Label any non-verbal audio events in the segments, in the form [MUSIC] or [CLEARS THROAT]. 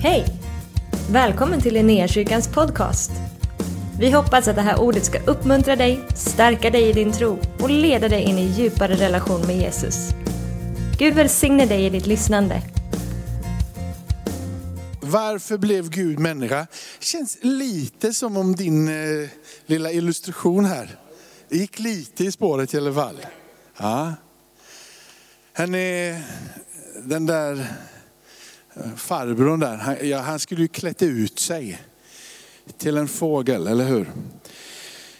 Hej! Välkommen till Linnéakyrkans podcast. Vi hoppas att det här ordet ska uppmuntra dig, stärka dig i din tro och leda dig in i djupare relation med Jesus. Gud välsigne dig i ditt lyssnande. Varför blev Gud människa? Känns lite som om din eh, lilla illustration här gick lite i spåret i alla fall. Ja. Den där Eh, farbrorn där, han, ja, han skulle ju klätt ut sig till en fågel, eller hur?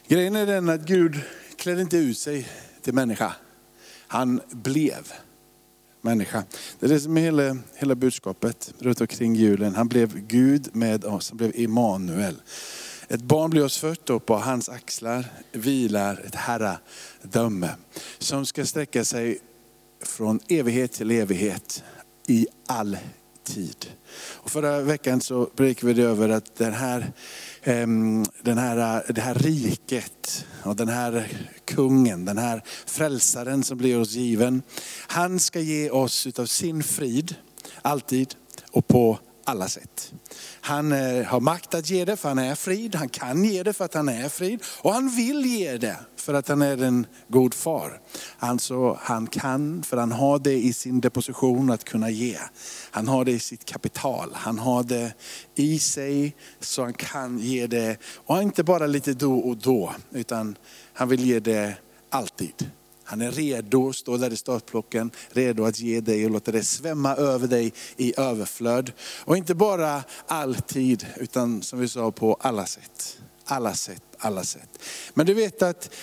Grejen är den att Gud klädde inte ut sig till människa. Han blev människa. Det är det som är hela, hela budskapet runt omkring julen. Han blev Gud med oss, han blev Immanuel. Ett barn blir oss fött och på hans axlar vilar ett herradöme som ska sträcka sig från evighet till evighet i all tid. Och förra veckan så predikade vi över att den här, ehm, den här, det här riket och den här kungen, den här frälsaren som blir oss given. Han ska ge oss utav sin frid, alltid och på alla sätt. Han eh, har makt att ge det för han är frid, han kan ge det för att han är frid och han vill ge det för att han är en god far. Alltså han kan för han har det i sin deposition att kunna ge. Han har det i sitt kapital, han har det i sig så han kan ge det. Och inte bara lite då och då, utan han vill ge det alltid. Han är redo, står där i startblocken, redo att ge dig och låta det svämma över dig i överflöd. Och inte bara alltid, utan som vi sa på alla sätt. Alla sätt, alla sätt. Men du vet att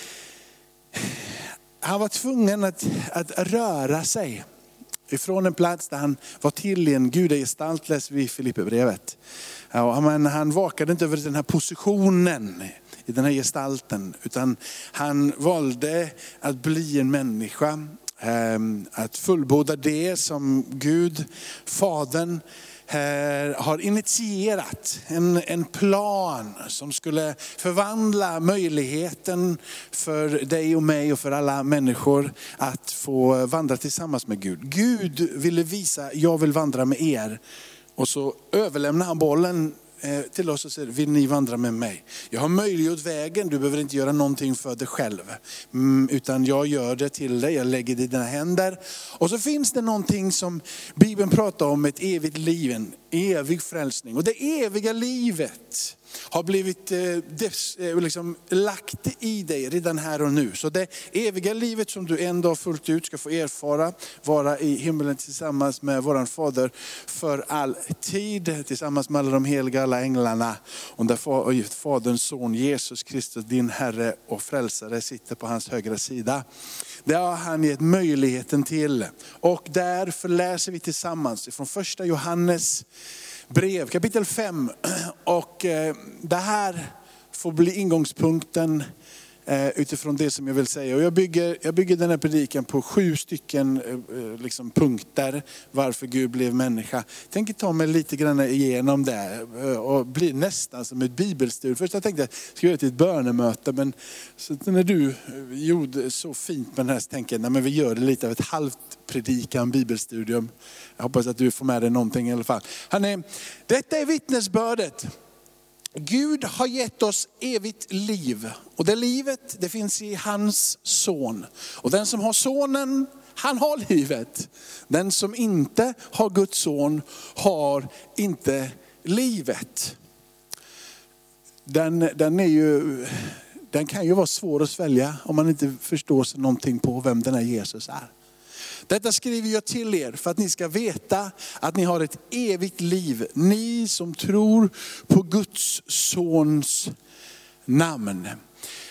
han var tvungen att, att röra sig ifrån en plats där han var till i en gudagestalt, läser vi i Filipperbrevet. Ja, men han vakade inte över den här positionen i den här gestalten, utan han valde att bli en människa, ehm, att fullborda det som Gud, Fadern, har initierat en, en plan som skulle förvandla möjligheten för dig och mig och för alla människor att få vandra tillsammans med Gud. Gud ville visa, jag vill vandra med er. Och så överlämnar han bollen Eh, till oss och säger, vill ni vandra med mig? Jag har möjliggjort vägen, du behöver inte göra någonting för dig själv. Mm, utan jag gör det till dig, jag lägger det i dina händer. Och så finns det någonting som Bibeln pratar om, ett evigt liv, en evig frälsning. Och det eviga livet har blivit eh, des, eh, liksom, lagt i dig redan här och nu. Så det eviga livet som du en dag fullt ut ska få erfara, vara i himlen tillsammans med våran Fader för all tid, tillsammans med alla de heliga, alla änglarna. Och där Faderns son Jesus Kristus, din Herre och Frälsare, sitter på hans högra sida. Det har han gett möjligheten till. Och därför läser vi tillsammans från första Johannes brev kapitel 5. [CLEARS THROAT] Och eh, det här får bli ingångspunkten Eh, utifrån det som jag vill säga. Och jag, bygger, jag bygger den här predikan på sju stycken eh, eh, liksom punkter varför Gud blev människa. Jag tänker ta mig lite grann igenom det och bli nästan som ett bibelstudium. Först jag tänkte jag skulle göra ett bönemöte, men så när du gjorde så fint med den här så tänkte jag, nej, vi gör det lite av ett halvt predikan, bibelstudium. Jag hoppas att du får med dig någonting i alla fall. Hörrni, detta är vittnesbördet. Gud har gett oss evigt liv och det livet det finns i hans son. Och den som har sonen, han har livet. Den som inte har Guds son har inte livet. Den, den, är ju, den kan ju vara svår att svälja om man inte förstår sig någonting på vem den här Jesus är. Detta skriver jag till er för att ni ska veta att ni har ett evigt liv. Ni som tror på Guds sons namn.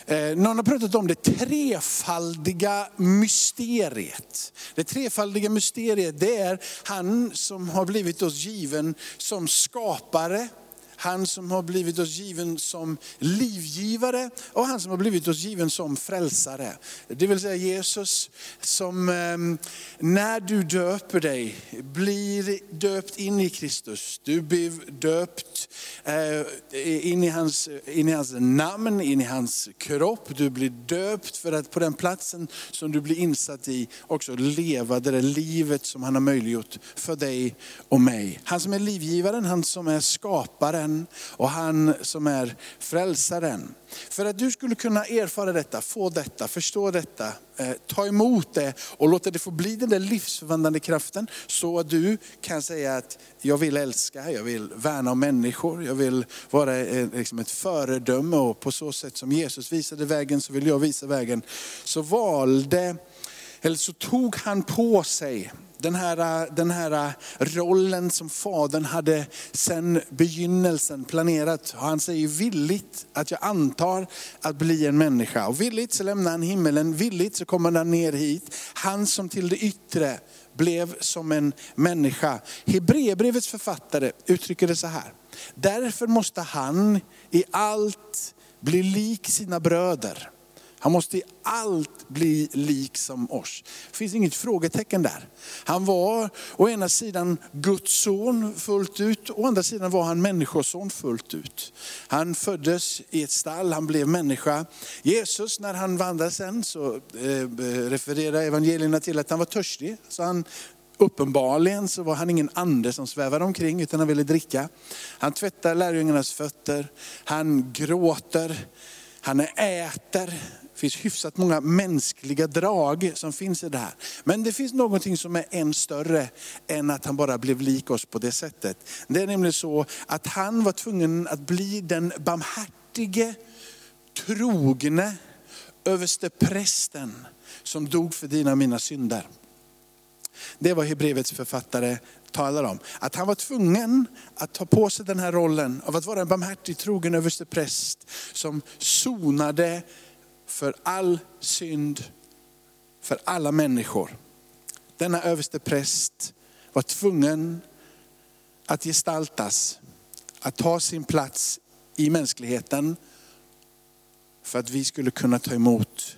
Eh, någon har pratat om det trefaldiga mysteriet. Det trefaldiga mysteriet det är han som har blivit oss given som skapare, han som har blivit oss given som livgivare och han som har blivit oss given som frälsare. Det vill säga Jesus som ehm, när du döper dig blir döpt in i Kristus. Du blir döpt eh, in i hans, in i hans namn, in i hans kropp. Du blir döpt för att på den platsen som du blir insatt i också leva det där livet som han har möjliggjort för dig och mig. Han som är livgivaren, han som är skaparen och han som är frälsaren. För att du skulle kunna erfara detta, få detta, förstå detta, eh, ta emot det och låta det få bli den där livsförvandlande kraften. Så att du kan säga att jag vill älska, jag vill värna om människor, jag vill vara eh, liksom ett föredöme och på så sätt som Jesus visade vägen så vill jag visa vägen. Så valde, eller så tog han på sig den här, den här rollen som fadern hade sedan begynnelsen planerat. Han säger villigt att jag antar att bli en människa. Och villigt så lämnar han himmelen, villigt så kommer han ner hit. Han som till det yttre blev som en människa. Hebreerbrevets författare uttrycker det så här. Därför måste han i allt bli lik sina bröder han måste i allt bli lik som oss. Det finns inget frågetecken där. Han var å ena sidan Guds son fullt ut, å andra sidan var han människoson fullt ut. Han föddes i ett stall, han blev människa. Jesus när han vandrade sen så eh, refererar evangelierna till att han var törstig. Så han Uppenbarligen så var han ingen ande som svävade omkring utan han ville dricka. Han tvättar lärjungarnas fötter, han gråter, han äter, finns hyfsat många mänskliga drag som finns i det här. Men det finns någonting som är än större än att han bara blev lik oss på det sättet. Det är nämligen så att han var tvungen att bli den barmhärtige, trogne översteprästen som dog för dina och mina synder. Det var Hebreerbrevets författare talar om. Att han var tvungen att ta på sig den här rollen av att vara en barmhärtig, trogen överste präst som sonade för all synd, för alla människor. Denna överste präst var tvungen att gestaltas, att ta sin plats i mänskligheten för att vi skulle kunna ta emot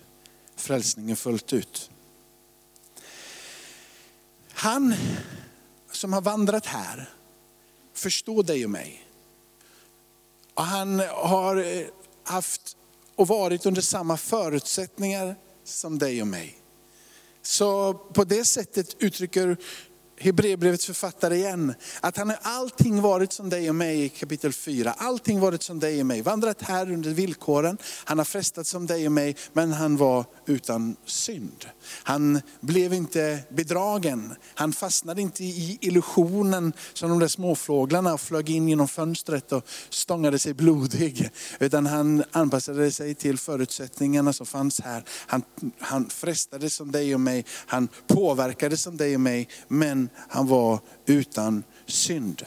frälsningen fullt ut. Han som har vandrat här förstår dig och mig. Och han har eh, haft och varit under samma förutsättningar som dig och mig. Så på det sättet uttrycker Hebreerbrevets författare igen, att han har allting varit som dig och mig i kapitel 4. Allting varit som dig och mig, vandrat här under villkoren. Han har frestat som dig och mig, men han var utan synd. Han blev inte bedragen, han fastnade inte i illusionen som de där småfåglarna flög in genom fönstret och stångade sig blodig. Utan han anpassade sig till förutsättningarna som fanns här. Han, han frestade som dig och mig, han påverkade som dig och mig, men han var utan synd.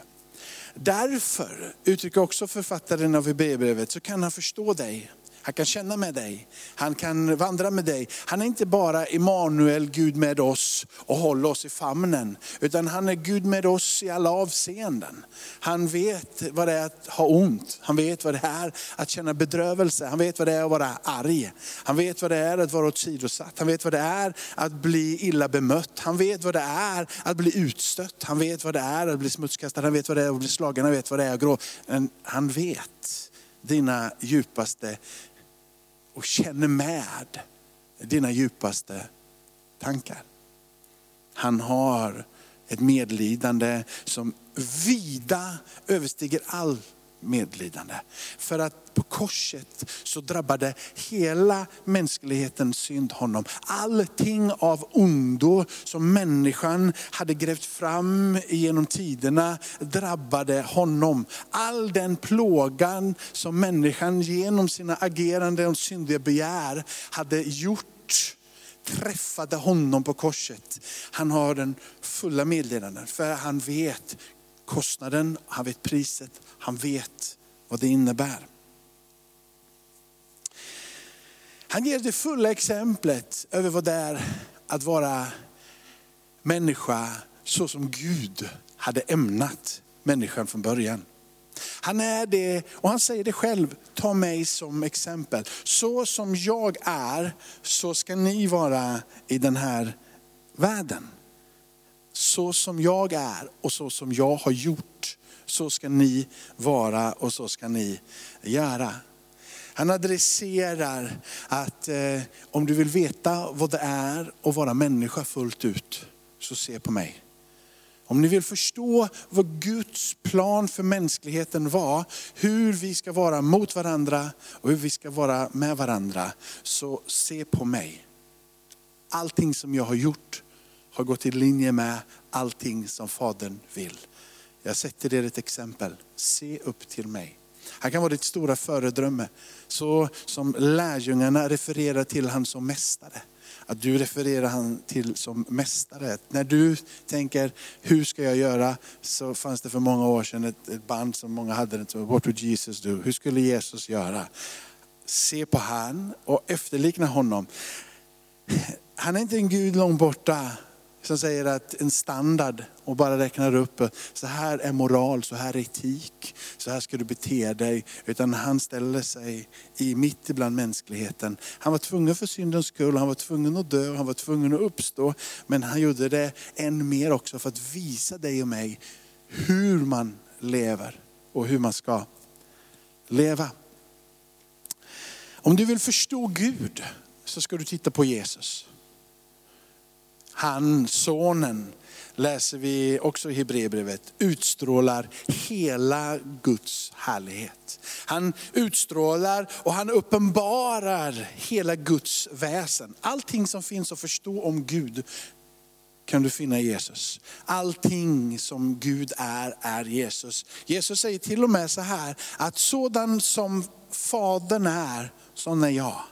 Därför, uttrycker också författaren av Hebreerbrevet, så kan han förstå dig. Han kan känna med dig, han kan vandra med dig. Han är inte bara Emanuel, Gud med oss och håller oss i famnen. Utan han är Gud med oss i alla avseenden. Han vet vad det är att ha ont. Han vet vad det är att känna bedrövelse. Han vet vad det är att vara arg. Han vet vad det är att vara åsidosatt. Han vet vad det är att bli illa bemött. Han vet vad det är att bli utstött. Han vet vad det är att bli smutskastad. Han vet vad det är att bli slagen. Han vet vad det är att grå. Han vet dina djupaste och känner med dina djupaste tankar. Han har ett medlidande som vida överstiger allt, medlidande. För att på korset så drabbade hela mänsklighetens synd honom. Allting av ondo som människan hade grävt fram genom tiderna drabbade honom. All den plågan som människan genom sina agerande och syndiga begär hade gjort träffade honom på korset. Han har den fulla medlidanden för han vet kostnaden, han vet priset, han vet vad det innebär. Han ger det fulla exemplet över vad det är att vara människa så som Gud hade ämnat människan från början. Han är det, och han säger det själv, ta mig som exempel. Så som jag är, så ska ni vara i den här världen. Så som jag är och så som jag har gjort, så ska ni vara och så ska ni göra. Han adresserar att eh, om du vill veta vad det är att vara människa fullt ut, så se på mig. Om ni vill förstå vad Guds plan för mänskligheten var, hur vi ska vara mot varandra och hur vi ska vara med varandra, så se på mig. Allting som jag har gjort har gått i linje med allting som Fadern vill. Jag sätter er ett exempel. Se upp till mig. Han kan vara ditt stora föredöme. Så som lärjungarna refererar till han som mästare. Att du refererar han till som mästare. När du tänker, hur ska jag göra? Så fanns det för många år sedan ett, ett band som många hade, What would Jesus do? Hur skulle Jesus göra? Se på han och efterlikna honom. Han är inte en Gud långt borta som säger att en standard och bara räknar upp, så här är moral, så här är etik, så här ska du bete dig. Utan han ställer sig i mitt ibland mänskligheten. Han var tvungen för syndens skull, han var tvungen att dö, han var tvungen att uppstå. Men han gjorde det än mer också för att visa dig och mig hur man lever och hur man ska leva. Om du vill förstå Gud så ska du titta på Jesus. Han, sonen, läser vi också i Hebreerbrevet, utstrålar hela Guds härlighet. Han utstrålar och han uppenbarar hela Guds väsen. Allting som finns att förstå om Gud kan du finna i Jesus. Allting som Gud är, är Jesus. Jesus säger till och med så här, att sådan som Fadern är, sån är jag.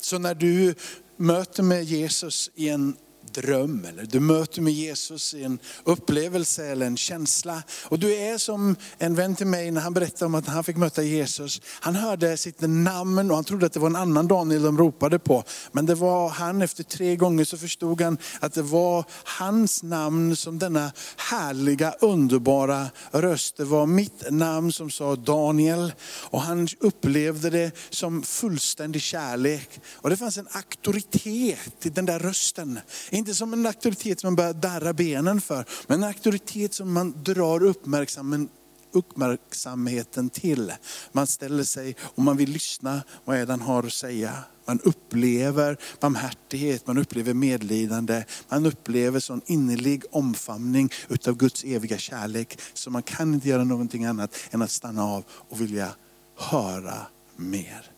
Så när du Möte med Jesus i en dröm eller du möter med Jesus i en upplevelse eller en känsla. Och du är som en vän till mig när han berättade om att han fick möta Jesus. Han hörde sitt namn och han trodde att det var en annan Daniel de ropade på. Men det var han, efter tre gånger så förstod han att det var hans namn som denna härliga, underbara röst. Det var mitt namn som sa Daniel. Och han upplevde det som fullständig kärlek. Och det fanns en auktoritet i den där rösten. Inte som en auktoritet som man börjar darra benen för, men en auktoritet som man drar uppmärksamheten till. Man ställer sig och man vill lyssna, vad är den han har att säga? Man upplever barmhärtighet, man upplever medlidande, man upplever sån innerlig omfamning utav Guds eviga kärlek. Så man kan inte göra någonting annat än att stanna av och vilja höra mer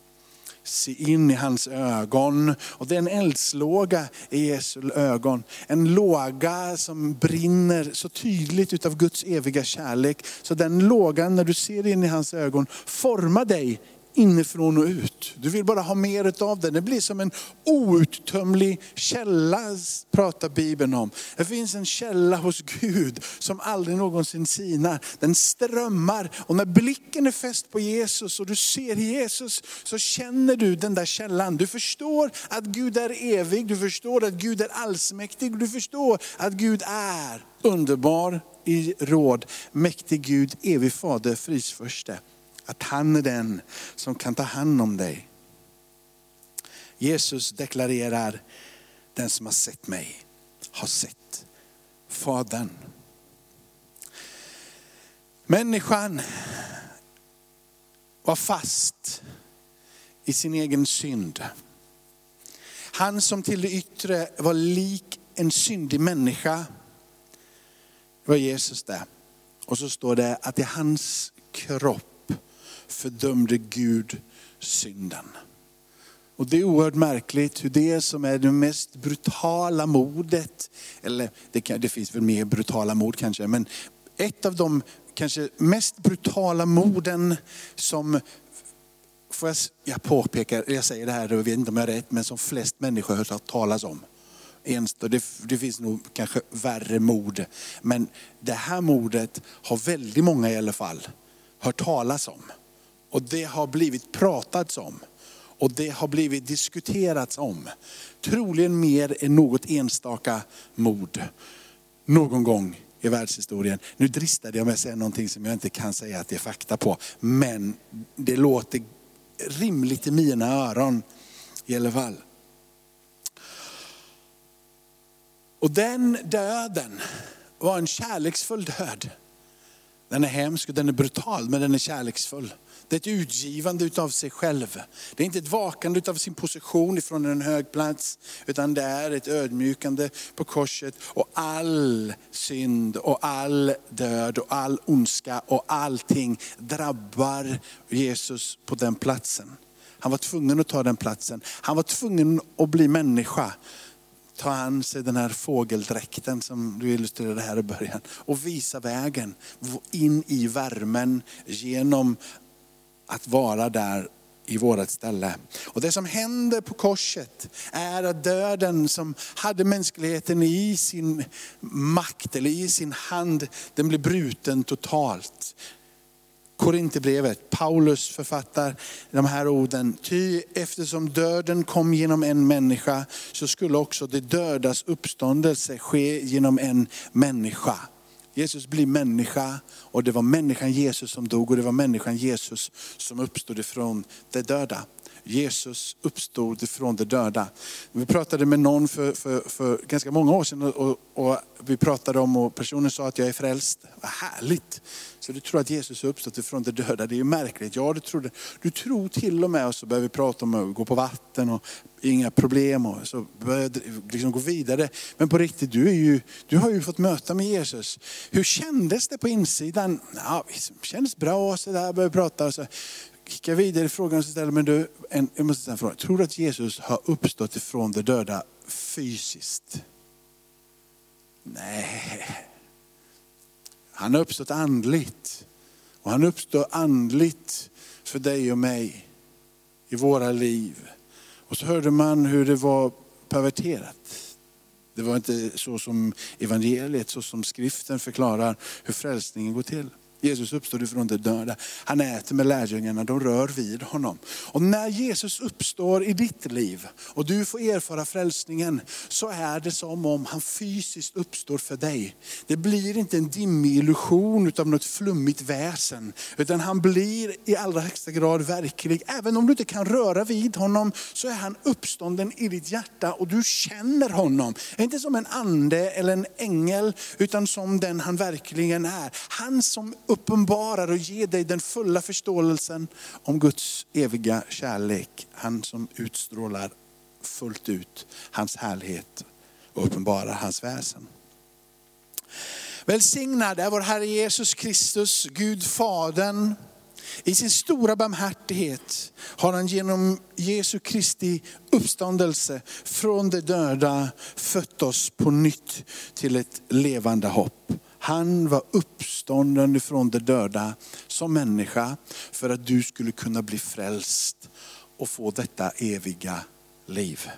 se in i hans ögon. Och det är en eldslåga i Jesu ögon. En låga som brinner så tydligt utav Guds eviga kärlek. Så den lågan, när du ser in i hans ögon, formar dig inifrån och ut. Du vill bara ha mer av den. Det blir som en outtömlig källa, pratar Bibeln om. Det finns en källa hos Gud som aldrig någonsin sinar. Den strömmar och när blicken är fäst på Jesus och du ser Jesus så känner du den där källan. Du förstår att Gud är evig, du förstår att Gud är allsmäktig, du förstår att Gud är underbar i råd, mäktig Gud, evig fader, frisförste. Att han är den som kan ta hand om dig. Jesus deklarerar, den som har sett mig har sett Fadern. Människan var fast i sin egen synd. Han som till det yttre var lik en syndig människa, var Jesus det. Och så står det att i hans kropp fördömde Gud synden. Och det är oerhört märkligt hur det som är det mest brutala mordet, eller det, kan, det finns väl mer brutala mord kanske, men ett av de kanske mest brutala morden som, får jag, jag påpekar, jag säger det här och jag vet inte om jag har rätt, men som flest människor har hört talas om. Det, det finns nog kanske värre mord, men det här mordet har väldigt många i alla fall hört talas om. Och det har blivit pratats om. Och det har blivit diskuterats om. Troligen mer än något enstaka mord någon gång i världshistorien. Nu dristade jag mig att säga någonting som jag inte kan säga att det är fakta på. Men det låter rimligt i mina öron i alla fall. Och den döden var en kärleksfull död. Den är hemsk och den är brutal men den är kärleksfull. Det är ett utgivande utav sig själv. Det är inte ett vakande utav sin position ifrån en hög plats, utan det är ett ödmjukande på korset. Och all synd och all död och all ondska och allting drabbar Jesus på den platsen. Han var tvungen att ta den platsen. Han var tvungen att bli människa ta han sig den här fågeldräkten som du illustrerade här i början och visa vägen in i värmen genom att vara där i vårat ställe. Och det som händer på korset är att döden som hade mänskligheten i sin makt eller i sin hand, den blir bruten totalt. Korinthierbrevet, Paulus författar de här orden. Ty eftersom döden kom genom en människa så skulle också det dödas uppståndelse ske genom en människa. Jesus blir människa och det var människan Jesus som dog och det var människan Jesus som uppstod ifrån de döda. Jesus uppstod ifrån de döda. Vi pratade med någon för, för, för ganska många år sedan och, och, vi pratade om och personen sa att jag är frälst. Vad härligt! Så du tror att Jesus har uppstått ifrån de döda, det är ju märkligt. Ja, du tror, det. du tror till och med, och så börjar vi prata om att gå på vatten och inga problem och så börjar liksom gå vidare. Men på riktigt, du, är ju, du har ju fått möta med Jesus. Hur kändes det på insidan? Ja, det kändes bra, så där började prata. Och så kika vidare i frågan och ställa, men du, en, jag måste ställa en fråga. Tror du att Jesus har uppstått ifrån de döda fysiskt? Nej. Han har uppstått andligt. Och han uppstår andligt för dig och mig i våra liv. Och så hörde man hur det var perverterat. Det var inte så som evangeliet, så som skriften förklarar hur frälsningen går till. Jesus uppstod ifrån de döda. Han äter med lärjungarna, de rör vid honom. Och när Jesus uppstår i ditt liv och du får erfara frälsningen så är det som om han fysiskt uppstår för dig. Det blir inte en dimmig illusion av något flummigt väsen. Utan han blir i allra högsta grad verklig. Även om du inte kan röra vid honom så är han uppstånden i ditt hjärta och du känner honom. Inte som en ande eller en ängel utan som den han verkligen är. Han som uppenbarar och ger dig den fulla förståelsen om Guds eviga kärlek. Han som utstrålar fullt ut hans härlighet och uppenbarar hans väsen. Välsignad är vår Herre Jesus Kristus, Gud Fadern. I sin stora barmhärtighet har han genom Jesu Kristi uppståndelse från de döda fött oss på nytt till ett levande hopp. Han var uppstånden ifrån de döda som människa för att du skulle kunna bli frälst och få detta eviga liv.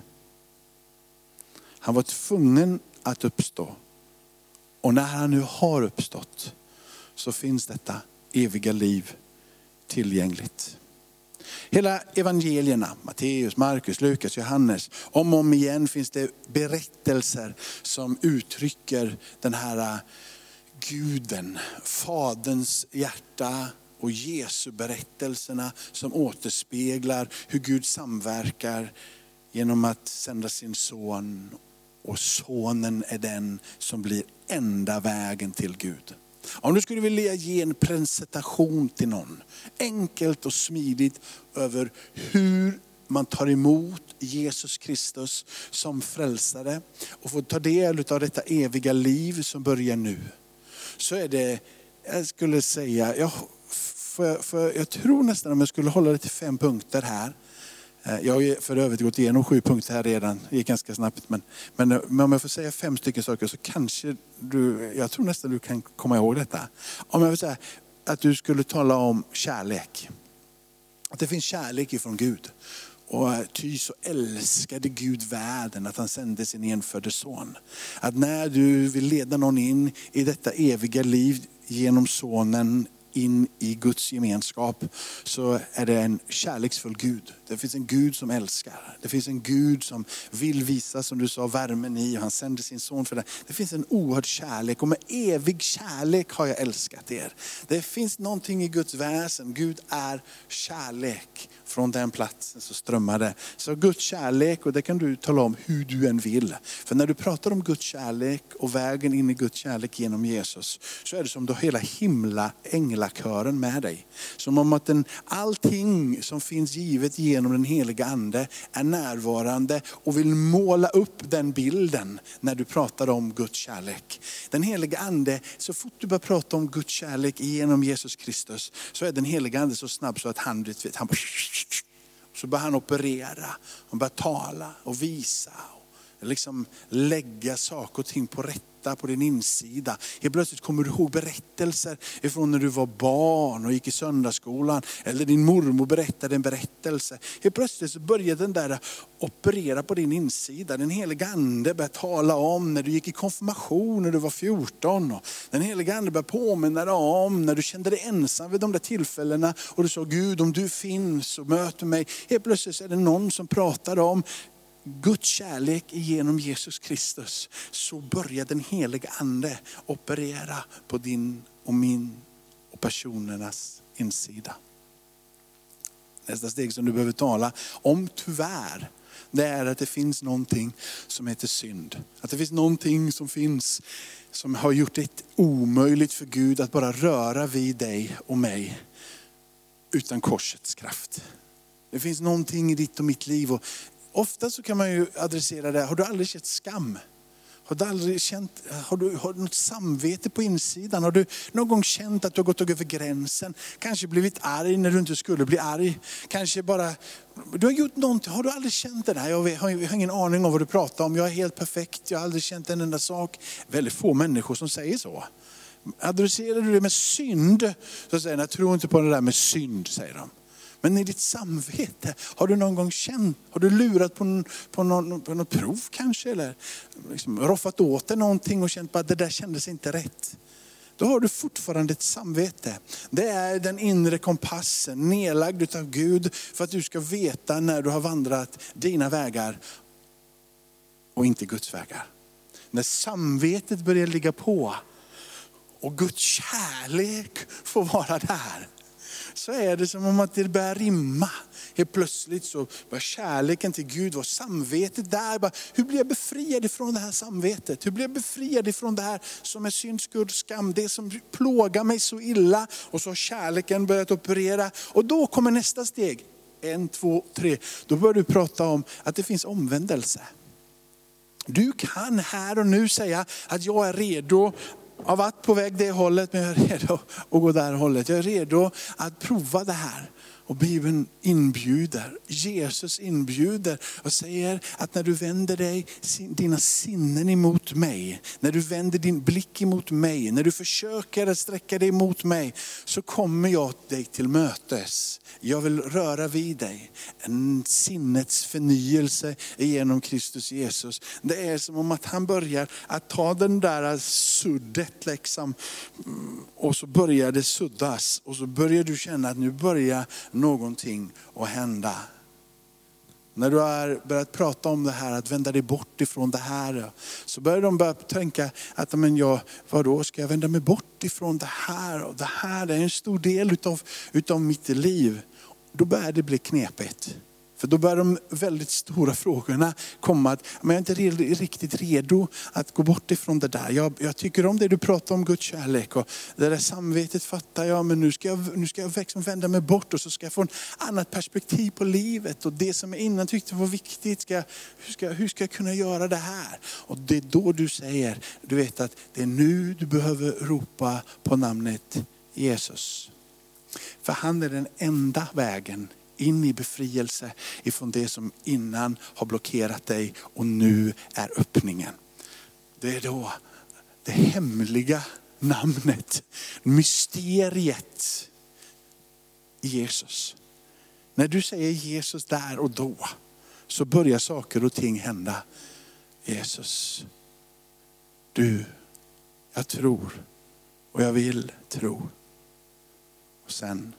Han var tvungen att uppstå. Och när han nu har uppstått så finns detta eviga liv tillgängligt. Hela evangelierna, Matteus, Markus, Lukas, Johannes, om och om igen finns det berättelser som uttrycker den här guden, faderns hjärta och Jesu berättelserna som återspeglar hur Gud samverkar genom att sända sin son. Och sonen är den som blir enda vägen till Gud. Om du skulle vilja ge en presentation till någon, enkelt och smidigt över hur man tar emot Jesus Kristus som frälsare och får ta del av detta eviga liv som börjar nu så är det, jag skulle säga, jag, för, för, jag tror nästan om jag skulle hålla det till fem punkter här. Eh, jag har för övrigt gått igenom sju punkter här redan, det gick ganska snabbt. Men, men, men, om jag får säga fem stycken saker så kanske du, jag tror nästan du kan komma ihåg detta. Om jag vill säga att du skulle tala om kärlek. Att det finns kärlek ifrån Gud. Och ty så älskade Gud världen att han sände sin enfödde son. Att när du vill leda någon in i detta eviga liv genom sonen in i Guds gemenskap så är det en kärleksfull Gud. Det finns en Gud som älskar. Det finns en Gud som vill visa, som du sa, värmen i och han sände sin son för det. Det finns en oerhörd kärlek och med evig kärlek har jag älskat er. Det finns någonting i Guds väsen. Gud är kärlek. Från den platsen så strömmar det. Så Guds kärlek, och det kan du tala om hur du än vill. För när du pratar om Guds kärlek och vägen in i Guds kärlek genom Jesus, så är det som du har hela himla änglakören med dig. Som om att den, allting som finns givet genom den heliga ande är närvarande och vill måla upp den bilden när du pratar om Guds kärlek. Den heliga ande, så fort du börjar prata om Guds kärlek genom Jesus Kristus, så är den heliga ande så snabb så att han, vet, han så börjar han operera han börjar tala och visa. Liksom lägga saker och ting på rätta, på din insida. Helt plötsligt kommer du ihåg berättelser ifrån när du var barn och gick i söndagsskolan. Eller din mormor berättade en berättelse. Helt plötsligt så började den där operera på din insida. Den heliga ande började tala om när du gick i konfirmation när du var 14. Den heliga ande började påminna dig om när du kände dig ensam vid de där tillfällena. Och du sa Gud om du finns och möter mig. Helt plötsligt så är det någon som pratar om Guds kärlek genom Jesus Kristus så börjar den heliga ande operera på din och min och personernas insida. Nästa steg som du behöver tala om tyvärr, det är att det finns någonting som heter synd. Att det finns någonting som finns som har gjort det omöjligt för Gud att bara röra vid dig och mig utan korsets kraft. Det finns någonting i ditt och mitt liv och Ofta så kan man ju adressera det, har du aldrig känt skam? Har du aldrig känt, har du, har du något samvete på insidan? Har du någon gång känt att du har gått över gränsen? Kanske blivit arg när du inte skulle bli arg? Kanske bara, du har gjort någonting, har du aldrig känt det där? Jag har, jag har ingen aning om vad du pratar om, jag är helt perfekt, jag har aldrig känt en enda sak. Väldigt få människor som säger så. Adresserar du det med synd, så säger de, jag tror inte på det där med synd, säger de. Men i ditt samvete, har du någon gång känt, har du lurat på, på, någon, på något prov kanske? Eller liksom roffat åt dig någonting och känt att det där kändes inte rätt. Då har du fortfarande ett samvete. Det är den inre kompassen nedlagd av Gud för att du ska veta när du har vandrat dina vägar och inte Guds vägar. När samvetet börjar ligga på och Guds kärlek får vara där så är det som om att det börjar rimma. Helt plötsligt så börjar kärleken till Gud och samvetet där. Bara, hur blir jag befriad ifrån det här samvetet? Hur blir jag befriad ifrån det här som är synd, skuld, skam, det som plågar mig så illa. Och så har kärleken börjat operera. Och då kommer nästa steg. En, två, tre. Då börjar du prata om att det finns omvändelse. Du kan här och nu säga att jag är redo har varit på väg det hållet men jag är redo att gå det här hållet. Jag är redo att prova det här. Och Bibeln inbjuder, Jesus inbjuder och säger att när du vänder dig, dina sinnen emot mig, när du vänder din blick emot mig, när du försöker att sträcka dig emot mig, så kommer jag dig till mötes. Jag vill röra vid dig. En sinnets förnyelse genom Kristus Jesus. Det är som om att han börjar att ta den där suddet liksom, och så börjar det suddas. Och så börjar du känna att nu börjar någonting att hända. När du har börjat prata om det här, att vända dig bort ifrån det här, så börjar de börja tänka att, men jag, vadå, ska jag vända mig bort ifrån det här? Och det här är en stor del utav, utav mitt liv. Då börjar det bli knepigt. För då börjar de väldigt stora frågorna komma. Att, men jag är inte riktigt redo att gå bort ifrån det där. Jag, jag, tycker om det du pratar om Guds kärlek. Och det där samvetet fattar jag, men nu ska jag, nu ska jag liksom vända mig bort och så ska jag få ett annat perspektiv på livet. Och det som jag innan tyckte var viktigt, ska, hur, ska, hur ska jag kunna göra det här? Och det är då du säger, du vet att det är nu du behöver ropa på namnet Jesus. För han är den enda vägen in i befrielse ifrån det som innan har blockerat dig och nu är öppningen. Det är då det hemliga namnet, mysteriet Jesus. När du säger Jesus där och då så börjar saker och ting hända. Jesus, du, jag tror och jag vill tro. Och sen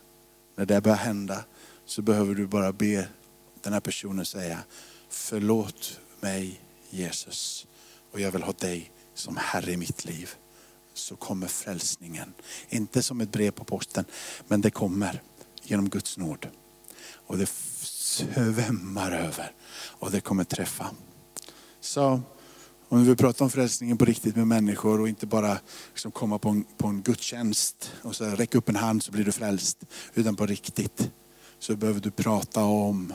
när det börjar hända så behöver du bara be den här personen säga, förlåt mig Jesus och jag vill ha dig som Herre i mitt liv. Så kommer frälsningen. Inte som ett brev på posten, men det kommer genom Guds nåd. Och det svämmar över och det kommer träffa. Så om vi vill prata om frälsningen på riktigt med människor och inte bara liksom komma på en, på en gudstjänst och så räcka upp en hand så blir du frälst. Utan på riktigt så behöver du prata om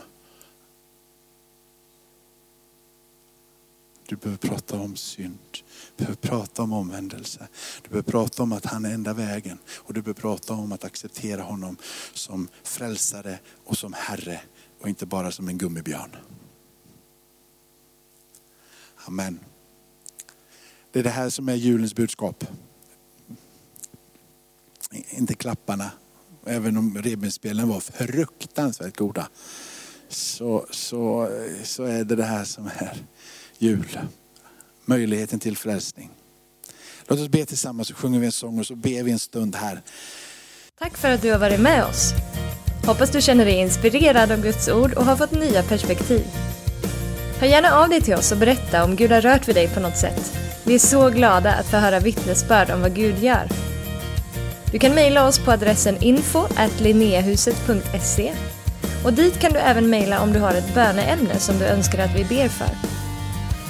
Du behöver prata om synd. Du behöver prata om omvändelse. Du behöver prata om att han är enda vägen. Och du behöver prata om att acceptera honom som frälsare och som Herre. Och inte bara som en gummibjörn. Amen. Det är det här som är julens budskap. Inte klapparna, även om revbensspelen var fruktansvärt goda. Så, så, så är det det här som är jul. Möjligheten till frälsning. Låt oss be tillsammans så sjunger vi en sång och så ber vi en stund här. Tack för att du har varit med oss. Hoppas du känner dig inspirerad av Guds ord och har fått nya perspektiv. Hör gärna av dig till oss och berätta om Gud har rört vid dig på något sätt. Vi är så glada att få höra vittnesbörd om vad Gud gör. Du kan mejla oss på adressen info och dit kan du även mejla om du har ett böneämne som du önskar att vi ber för.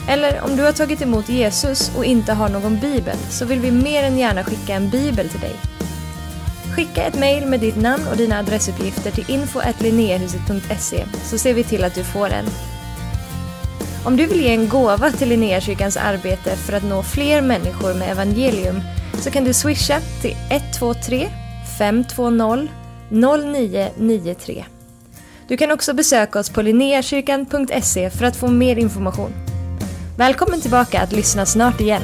Eller om du har tagit emot Jesus och inte har någon bibel så vill vi mer än gärna skicka en bibel till dig. Skicka ett mejl med ditt namn och dina adressuppgifter till info så ser vi till att du får en. Om du vill ge en gåva till Linnéakyrkans arbete för att nå fler människor med evangelium så kan du swisha till 123 520 0993. Du kan också besöka oss på linneakyrkan.se för att få mer information. Välkommen tillbaka att lyssna snart igen.